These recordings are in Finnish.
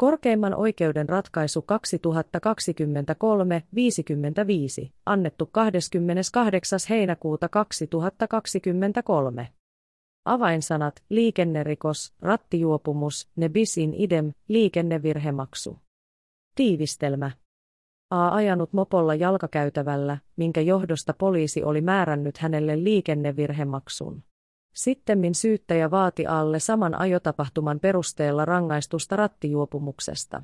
Korkeimman oikeuden ratkaisu 2023-55, annettu 28. heinäkuuta 2023. Avainsanat, liikennerikos, rattijuopumus, ne bis in idem, liikennevirhemaksu. Tiivistelmä. A ajanut mopolla jalkakäytävällä, minkä johdosta poliisi oli määrännyt hänelle liikennevirhemaksun. Sittemmin syyttäjä vaati alle saman ajotapahtuman perusteella rangaistusta rattijuopumuksesta.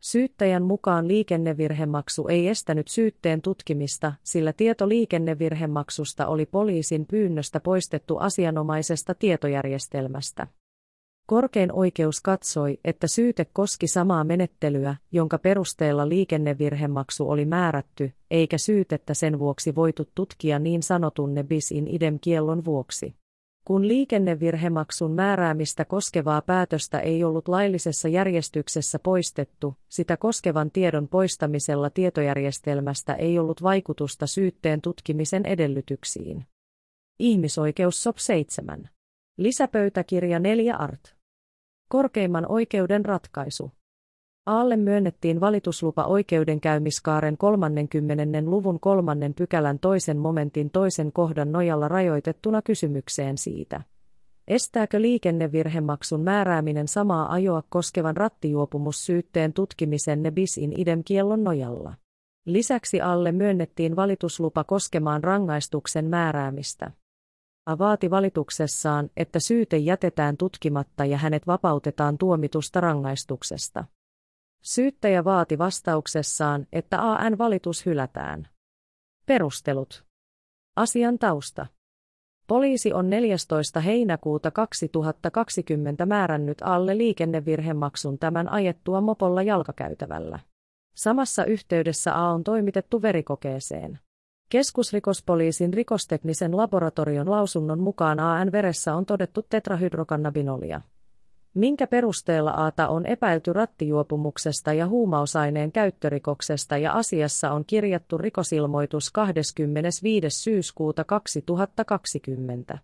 Syyttäjän mukaan liikennevirhemaksu ei estänyt syytteen tutkimista, sillä tieto liikennevirhemaksusta oli poliisin pyynnöstä poistettu asianomaisesta tietojärjestelmästä. Korkein oikeus katsoi, että syyte koski samaa menettelyä, jonka perusteella liikennevirhemaksu oli määrätty, eikä syytettä sen vuoksi voitu tutkia niin sanotun ne bis in idem kiellon vuoksi. Kun liikennevirhemaksun määräämistä koskevaa päätöstä ei ollut laillisessa järjestyksessä poistettu, sitä koskevan tiedon poistamisella tietojärjestelmästä ei ollut vaikutusta syytteen tutkimisen edellytyksiin. Ihmisoikeus SOP 7. Lisäpöytäkirja 4 art. Korkeimman oikeuden ratkaisu. Aalle myönnettiin valituslupa oikeudenkäymiskaaren 30. luvun kolmannen pykälän toisen momentin toisen kohdan nojalla rajoitettuna kysymykseen siitä. Estääkö liikennevirhemaksun määrääminen samaa ajoa koskevan rattijuopumussyytteen tutkimisen ne bis in idem kiellon nojalla? Lisäksi alle myönnettiin valituslupa koskemaan rangaistuksen määräämistä. A vaati valituksessaan, että syyte jätetään tutkimatta ja hänet vapautetaan tuomitusta rangaistuksesta. Syyttäjä vaati vastauksessaan, että AN-valitus hylätään. Perustelut. Asian tausta. Poliisi on 14. heinäkuuta 2020 määrännyt alle liikennevirhemaksun tämän ajettua mopolla jalkakäytävällä. Samassa yhteydessä A on toimitettu verikokeeseen. Keskusrikospoliisin rikosteknisen laboratorion lausunnon mukaan AN veressä on todettu tetrahydrokannabinolia minkä perusteella Aata on epäilty rattijuopumuksesta ja huumausaineen käyttörikoksesta ja asiassa on kirjattu rikosilmoitus 25. syyskuuta 2020.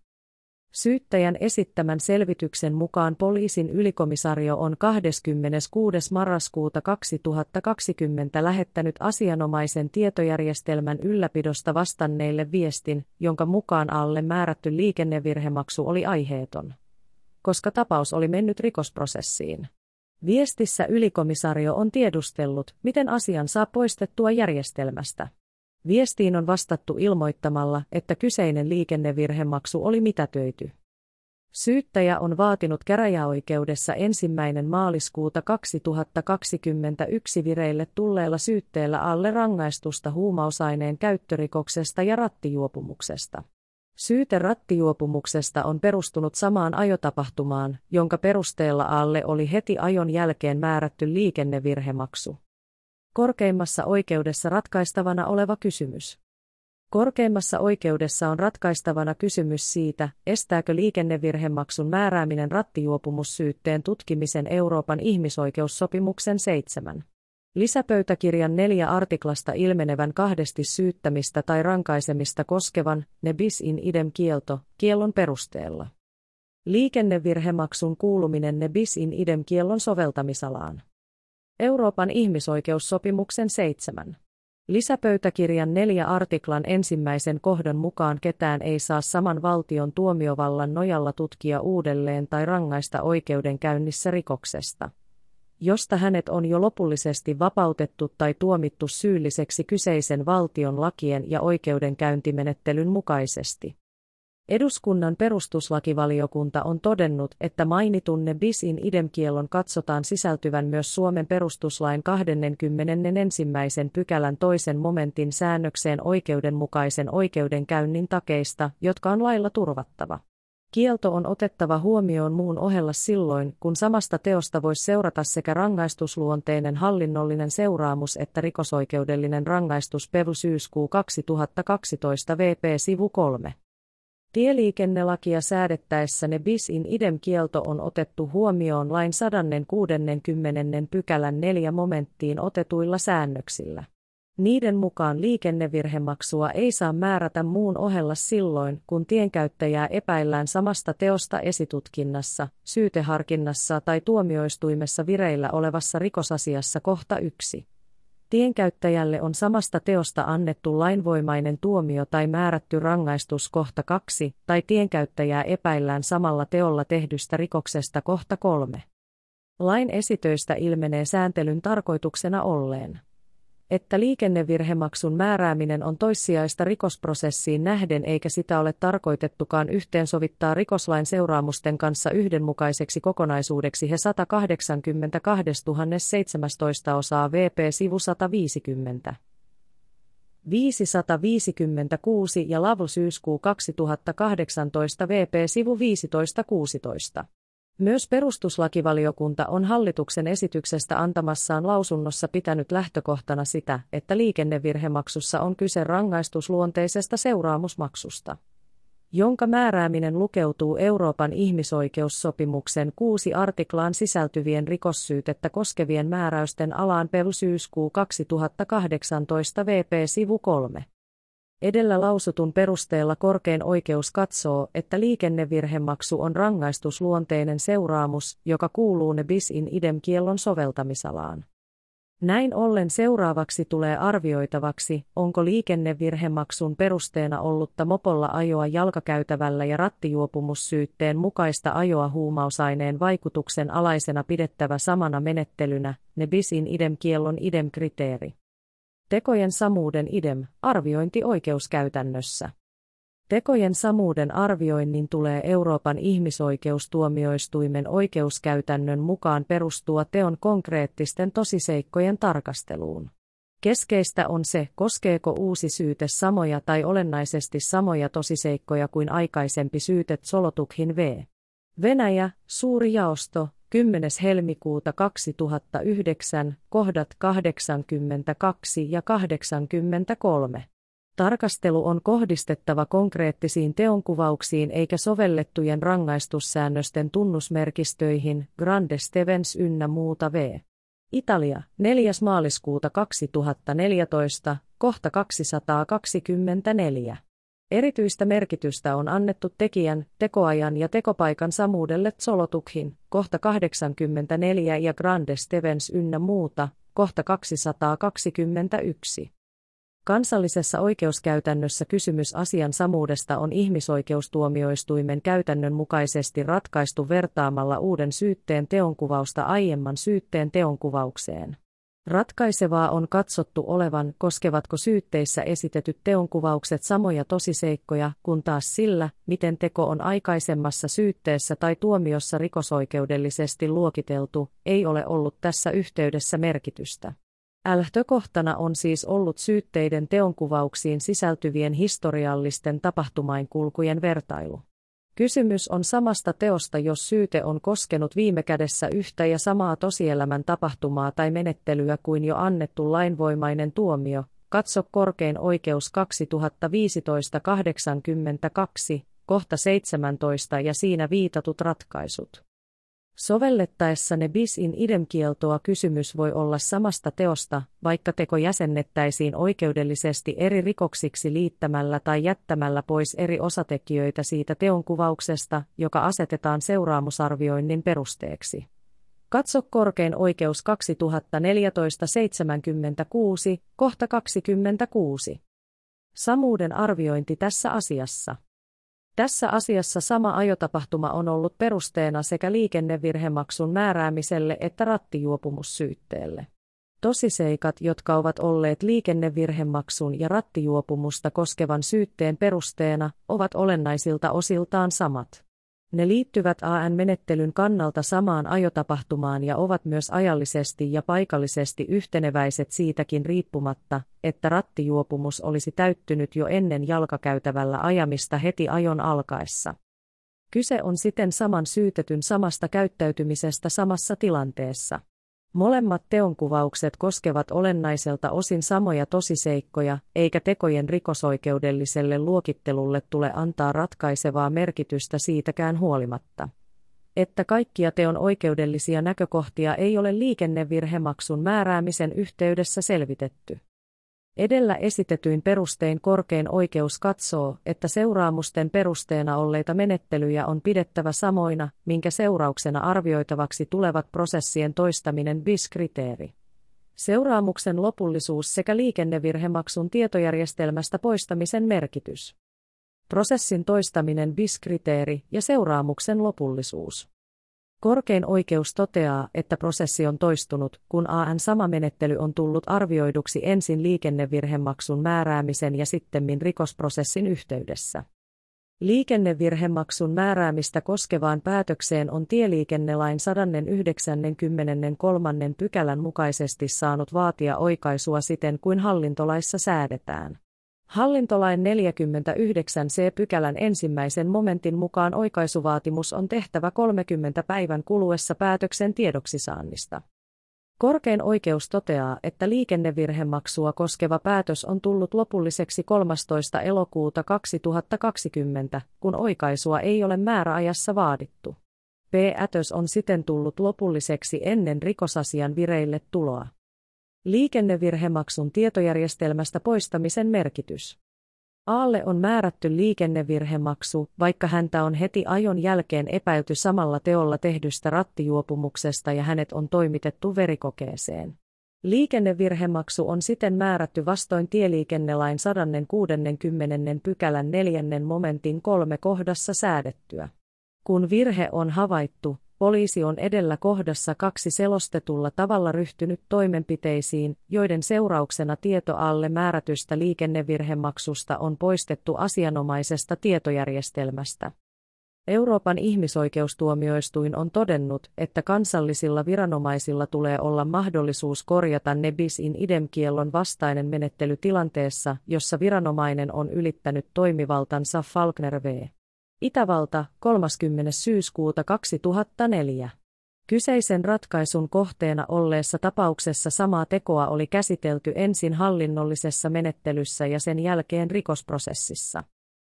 Syyttäjän esittämän selvityksen mukaan poliisin ylikomisario on 26. marraskuuta 2020 lähettänyt asianomaisen tietojärjestelmän ylläpidosta vastanneille viestin, jonka mukaan alle määrätty liikennevirhemaksu oli aiheeton koska tapaus oli mennyt rikosprosessiin. Viestissä ylikomisario on tiedustellut, miten asian saa poistettua järjestelmästä. Viestiin on vastattu ilmoittamalla, että kyseinen liikennevirhemaksu oli mitätöity. Syyttäjä on vaatinut käräjäoikeudessa ensimmäinen maaliskuuta 2021 vireille tulleella syytteellä alle rangaistusta huumausaineen käyttörikoksesta ja rattijuopumuksesta. Syyte rattijuopumuksesta on perustunut samaan ajotapahtumaan, jonka perusteella alle oli heti ajon jälkeen määrätty liikennevirhemaksu. Korkeimmassa oikeudessa ratkaistavana oleva kysymys. Korkeimmassa oikeudessa on ratkaistavana kysymys siitä, estääkö liikennevirhemaksun määrääminen rattijuopumussyytteen tutkimisen Euroopan ihmisoikeussopimuksen 7. Lisäpöytäkirjan neljä artiklasta ilmenevän kahdesti syyttämistä tai rankaisemista koskevan ne bis in idem kielto, kiellon perusteella. Liikennevirhemaksun kuuluminen ne bis in idem kiellon soveltamisalaan. Euroopan ihmisoikeussopimuksen 7. Lisäpöytäkirjan neljä artiklan ensimmäisen kohdan mukaan ketään ei saa saman valtion tuomiovallan nojalla tutkia uudelleen tai rangaista oikeudenkäynnissä rikoksesta josta hänet on jo lopullisesti vapautettu tai tuomittu syylliseksi kyseisen valtion lakien ja oikeudenkäyntimenettelyn mukaisesti. Eduskunnan perustuslakivaliokunta on todennut, että mainitunne bis in idem-kiellon katsotaan sisältyvän myös Suomen perustuslain 21. pykälän toisen momentin säännökseen oikeudenmukaisen oikeudenkäynnin takeista, jotka on lailla turvattava. Kielto on otettava huomioon muun ohella silloin, kun samasta teosta voisi seurata sekä rangaistusluonteinen hallinnollinen seuraamus että rikosoikeudellinen rangaistus Pevu syyskuu 2012 VP sivu 3. Tieliikennelakia säädettäessä ne bis in idem kielto on otettu huomioon lain 160. pykälän 4 momenttiin otetuilla säännöksillä. Niiden mukaan liikennevirhemaksua ei saa määrätä muun ohella silloin, kun tienkäyttäjää epäillään samasta teosta esitutkinnassa, syyteharkinnassa tai tuomioistuimessa vireillä olevassa rikosasiassa kohta 1. Tienkäyttäjälle on samasta teosta annettu lainvoimainen tuomio tai määrätty rangaistus kohta 2, tai tienkäyttäjää epäillään samalla teolla tehdystä rikoksesta kohta 3. Lain esitöistä ilmenee sääntelyn tarkoituksena olleen että liikennevirhemaksun määrääminen on toissijaista rikosprosessiin nähden eikä sitä ole tarkoitettukaan yhteensovittaa rikoslain seuraamusten kanssa yhdenmukaiseksi kokonaisuudeksi he 182 017 osaa VP-sivu 150. 556 ja Lavu syyskuu 2018 VP-sivu 1516. Myös perustuslakivaliokunta on hallituksen esityksestä antamassaan lausunnossa pitänyt lähtökohtana sitä, että liikennevirhemaksussa on kyse rangaistusluonteisesta seuraamusmaksusta, jonka määrääminen lukeutuu Euroopan ihmisoikeussopimuksen kuusi artiklaan sisältyvien rikossyytettä koskevien määräysten alaan PEV syyskuu 2018 VP-sivu 3. Edellä lausutun perusteella korkein oikeus katsoo, että liikennevirhemaksu on rangaistusluonteinen seuraamus, joka kuuluu ne bis in idem kiellon soveltamisalaan. Näin ollen seuraavaksi tulee arvioitavaksi, onko liikennevirhemaksun perusteena ollutta mopolla ajoa jalkakäytävällä ja rattijuopumussyytteen mukaista ajoa huumausaineen vaikutuksen alaisena pidettävä samana menettelynä, ne bis in idem kiellon idem kriteeri. Tekojen samuuden idem, arviointi oikeuskäytännössä. Tekojen samuuden arvioinnin tulee Euroopan ihmisoikeustuomioistuimen oikeuskäytännön mukaan perustua teon konkreettisten tosiseikkojen tarkasteluun. Keskeistä on se, koskeeko uusi syyte samoja tai olennaisesti samoja tosiseikkoja kuin aikaisempi syytet Solotukhin v. Venäjä, suuri jaosto, 10. helmikuuta 2009, kohdat 82 ja 83. Tarkastelu on kohdistettava konkreettisiin teonkuvauksiin eikä sovellettujen rangaistussäännösten tunnusmerkistöihin, Grande Stevens ynnä muuta v. Italia, 4. maaliskuuta 2014, kohta 224. Erityistä merkitystä on annettu tekijän, tekoajan ja tekopaikan samuudelle Zolotukhin, kohta 84 ja Grande Stevens ynnä muuta, kohta 221. Kansallisessa oikeuskäytännössä kysymys asian samuudesta on ihmisoikeustuomioistuimen käytännön mukaisesti ratkaistu vertaamalla uuden syytteen teonkuvausta aiemman syytteen teonkuvaukseen. Ratkaisevaa on katsottu olevan, koskevatko syytteissä esitetyt teonkuvaukset samoja tosiseikkoja, kun taas sillä, miten teko on aikaisemmassa syytteessä tai tuomiossa rikosoikeudellisesti luokiteltu, ei ole ollut tässä yhteydessä merkitystä. Lähtökohtana on siis ollut syytteiden teonkuvauksiin sisältyvien historiallisten tapahtumainkulkujen vertailu. Kysymys on samasta teosta, jos syyte on koskenut viime kädessä yhtä ja samaa tosielämän tapahtumaa tai menettelyä kuin jo annettu lainvoimainen tuomio. Katso korkein oikeus 2015-82, kohta 17 ja siinä viitatut ratkaisut. Sovellettaessa ne bis in idem kieltoa kysymys voi olla samasta teosta, vaikka teko jäsennettäisiin oikeudellisesti eri rikoksiksi liittämällä tai jättämällä pois eri osatekijöitä siitä teonkuvauksesta, joka asetetaan seuraamusarvioinnin perusteeksi. Katso korkein oikeus 2014-76, kohta 26. Samuuden arviointi tässä asiassa. Tässä asiassa sama ajotapahtuma on ollut perusteena sekä liikennevirhemaksun määräämiselle että rattijuopumussyytteelle. Tosiseikat, jotka ovat olleet liikennevirhemaksun ja rattijuopumusta koskevan syytteen perusteena, ovat olennaisilta osiltaan samat. Ne liittyvät AN-menettelyn kannalta samaan ajotapahtumaan ja ovat myös ajallisesti ja paikallisesti yhteneväiset siitäkin riippumatta, että rattijuopumus olisi täyttynyt jo ennen jalkakäytävällä ajamista heti ajon alkaessa. Kyse on siten saman syytetyn samasta käyttäytymisestä samassa tilanteessa. Molemmat teonkuvaukset koskevat olennaiselta osin samoja tosiseikkoja, eikä tekojen rikosoikeudelliselle luokittelulle tule antaa ratkaisevaa merkitystä siitäkään huolimatta. Että kaikkia teon oikeudellisia näkökohtia ei ole liikennevirhemaksun määräämisen yhteydessä selvitetty. Edellä esitetyin perustein korkein oikeus katsoo, että seuraamusten perusteena olleita menettelyjä on pidettävä samoina, minkä seurauksena arvioitavaksi tulevat prosessien toistaminen BIS-kriteeri. Seuraamuksen lopullisuus sekä liikennevirhemaksun tietojärjestelmästä poistamisen merkitys. Prosessin toistaminen BIS-kriteeri ja seuraamuksen lopullisuus. Korkein oikeus toteaa, että prosessi on toistunut, kun AN sama menettely on tullut arvioiduksi ensin liikennevirhemaksun määräämisen ja sittemmin rikosprosessin yhteydessä. Liikennevirhemaksun määräämistä koskevaan päätökseen on tieliikennelain 193. pykälän mukaisesti saanut vaatia oikaisua siten kuin hallintolaissa säädetään. Hallintolain 49 c-pykälän ensimmäisen momentin mukaan oikaisuvaatimus on tehtävä 30 päivän kuluessa päätöksen tiedoksisaannista. Korkein oikeus toteaa, että liikennevirhemaksua koskeva päätös on tullut lopulliseksi 13. elokuuta 2020, kun oikaisua ei ole määräajassa vaadittu. P-ätös on siten tullut lopulliseksi ennen rikosasian vireille tuloa. Liikennevirhemaksun tietojärjestelmästä poistamisen merkitys. Aalle on määrätty liikennevirhemaksu, vaikka häntä on heti ajon jälkeen epäilty samalla teolla tehdystä rattijuopumuksesta ja hänet on toimitettu verikokeeseen. Liikennevirhemaksu on siten määrätty vastoin tieliikennelain 160 pykälän neljännen momentin kolme kohdassa säädettyä. Kun virhe on havaittu, poliisi on edellä kohdassa kaksi selostetulla tavalla ryhtynyt toimenpiteisiin, joiden seurauksena tieto alle määrätystä liikennevirhemaksusta on poistettu asianomaisesta tietojärjestelmästä. Euroopan ihmisoikeustuomioistuin on todennut, että kansallisilla viranomaisilla tulee olla mahdollisuus korjata nebis in idem kiellon vastainen menettely tilanteessa, jossa viranomainen on ylittänyt toimivaltansa Falkner v. Itävalta, 30. syyskuuta 2004. Kyseisen ratkaisun kohteena olleessa tapauksessa samaa tekoa oli käsitelty ensin hallinnollisessa menettelyssä ja sen jälkeen rikosprosessissa.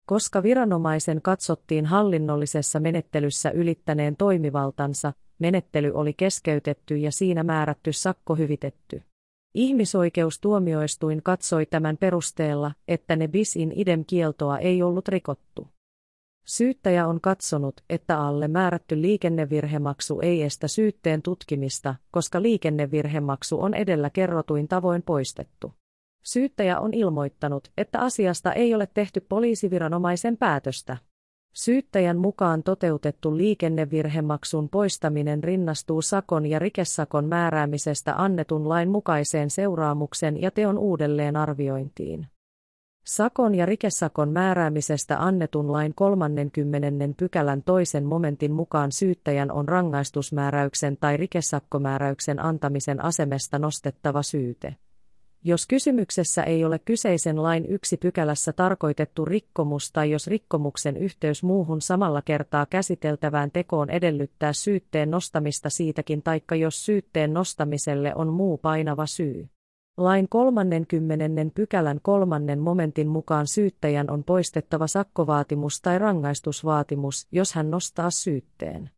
Koska viranomaisen katsottiin hallinnollisessa menettelyssä ylittäneen toimivaltansa, menettely oli keskeytetty ja siinä määrätty sakko hyvitetty. Ihmisoikeustuomioistuin katsoi tämän perusteella, että ne bis in idem kieltoa ei ollut rikottu. Syyttäjä on katsonut, että alle määrätty liikennevirhemaksu ei estä syytteen tutkimista, koska liikennevirhemaksu on edellä kerrotuin tavoin poistettu. Syyttäjä on ilmoittanut, että asiasta ei ole tehty poliisiviranomaisen päätöstä. Syyttäjän mukaan toteutettu liikennevirhemaksun poistaminen rinnastuu sakon ja rikesakon määräämisestä annetun lain mukaiseen seuraamuksen ja teon uudelleenarviointiin. Sakon ja rikesakon määräämisestä annetun lain 30. pykälän toisen momentin mukaan syyttäjän on rangaistusmääräyksen tai rikesakkomääräyksen antamisen asemesta nostettava syyte. Jos kysymyksessä ei ole kyseisen lain yksi pykälässä tarkoitettu rikkomus tai jos rikkomuksen yhteys muuhun samalla kertaa käsiteltävään tekoon edellyttää syytteen nostamista siitäkin taikka jos syytteen nostamiselle on muu painava syy. Lain 30. pykälän kolmannen momentin mukaan syyttäjän on poistettava sakkovaatimus tai rangaistusvaatimus, jos hän nostaa syytteen.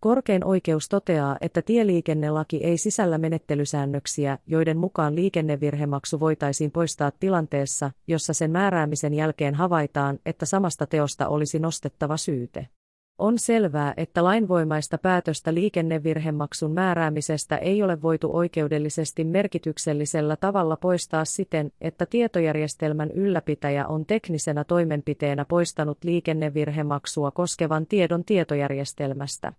Korkein oikeus toteaa, että tieliikennelaki ei sisällä menettelysäännöksiä, joiden mukaan liikennevirhemaksu voitaisiin poistaa tilanteessa, jossa sen määräämisen jälkeen havaitaan, että samasta teosta olisi nostettava syyte. On selvää, että lainvoimaista päätöstä liikennevirhemaksun määräämisestä ei ole voitu oikeudellisesti merkityksellisellä tavalla poistaa siten, että tietojärjestelmän ylläpitäjä on teknisenä toimenpiteenä poistanut liikennevirhemaksua koskevan tiedon tietojärjestelmästä.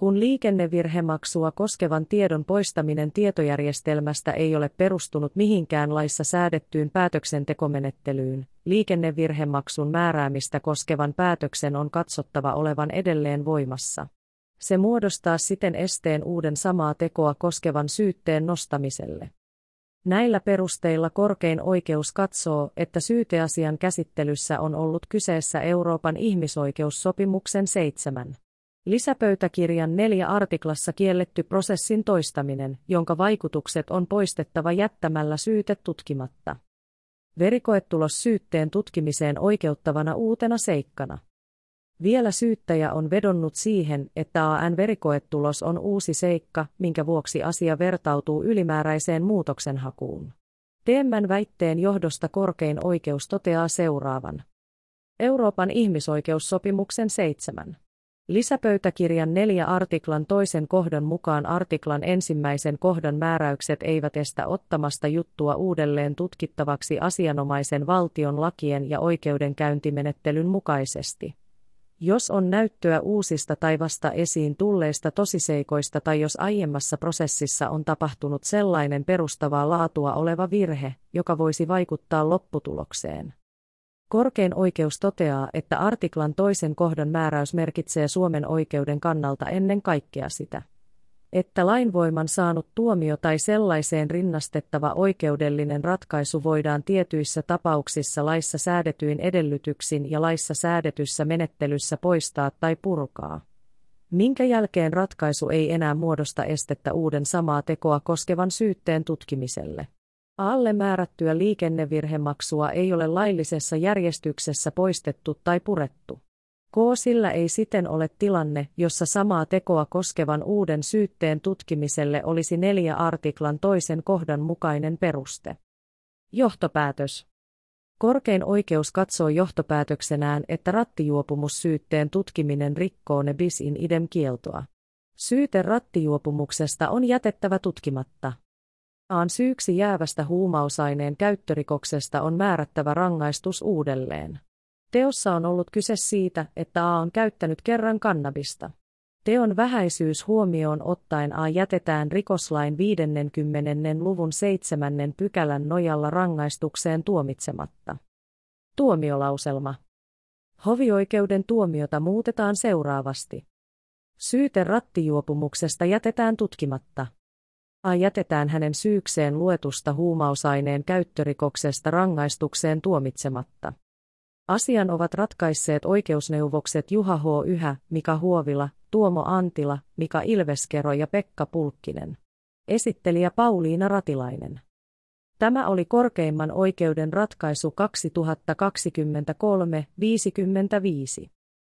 Kun liikennevirhemaksua koskevan tiedon poistaminen tietojärjestelmästä ei ole perustunut mihinkään laissa säädettyyn päätöksentekomenettelyyn, liikennevirhemaksun määräämistä koskevan päätöksen on katsottava olevan edelleen voimassa. Se muodostaa siten esteen uuden samaa tekoa koskevan syytteen nostamiselle. Näillä perusteilla korkein oikeus katsoo, että syyteasian käsittelyssä on ollut kyseessä Euroopan ihmisoikeussopimuksen 7. Lisäpöytäkirjan neljä artiklassa kielletty prosessin toistaminen, jonka vaikutukset on poistettava jättämällä syyte tutkimatta. Verikoetulos syytteen tutkimiseen oikeuttavana uutena seikkana. Vielä syyttäjä on vedonnut siihen, että AN-verikoetulos on uusi seikka, minkä vuoksi asia vertautuu ylimääräiseen muutoksenhakuun. Teemmän väitteen johdosta korkein oikeus toteaa seuraavan. Euroopan ihmisoikeussopimuksen 7. Lisäpöytäkirjan 4 artiklan toisen kohdan mukaan artiklan ensimmäisen kohdan määräykset eivät estä ottamasta juttua uudelleen tutkittavaksi asianomaisen valtion lakien ja oikeudenkäyntimenettelyn mukaisesti. Jos on näyttöä uusista tai vasta esiin tulleista tosiseikoista tai jos aiemmassa prosessissa on tapahtunut sellainen perustavaa laatua oleva virhe, joka voisi vaikuttaa lopputulokseen. Korkein oikeus toteaa, että artiklan toisen kohdan määräys merkitsee Suomen oikeuden kannalta ennen kaikkea sitä, että lainvoiman saanut tuomio tai sellaiseen rinnastettava oikeudellinen ratkaisu voidaan tietyissä tapauksissa laissa säädetyin edellytyksin ja laissa säädetyssä menettelyssä poistaa tai purkaa. Minkä jälkeen ratkaisu ei enää muodosta estettä uuden samaa tekoa koskevan syytteen tutkimiselle. Alle määrättyä liikennevirhemaksua ei ole laillisessa järjestyksessä poistettu tai purettu. K. Sillä ei siten ole tilanne, jossa samaa tekoa koskevan uuden syytteen tutkimiselle olisi neljä artiklan toisen kohdan mukainen peruste. Johtopäätös. Korkein oikeus katsoo johtopäätöksenään, että rattijuopumussyytteen tutkiminen rikkoo ne bis in idem kieltoa. Syyte rattijuopumuksesta on jätettävä tutkimatta. Aan syyksi jäävästä huumausaineen käyttörikoksesta on määrättävä rangaistus uudelleen. Teossa on ollut kyse siitä, että A on käyttänyt kerran kannabista. Teon vähäisyys huomioon ottaen A jätetään rikoslain 50. luvun 7. pykälän nojalla rangaistukseen tuomitsematta. Tuomiolauselma. Hovioikeuden tuomiota muutetaan seuraavasti. Syyte rattijuopumuksesta jätetään tutkimatta. A jätetään hänen syykseen luetusta huumausaineen käyttörikoksesta rangaistukseen tuomitsematta. Asian ovat ratkaisseet oikeusneuvokset Juha H. Yhä, Mika Huovila, Tuomo Antila, Mika Ilveskero ja Pekka Pulkkinen. Esittelijä Pauliina Ratilainen. Tämä oli korkeimman oikeuden ratkaisu 2023-55.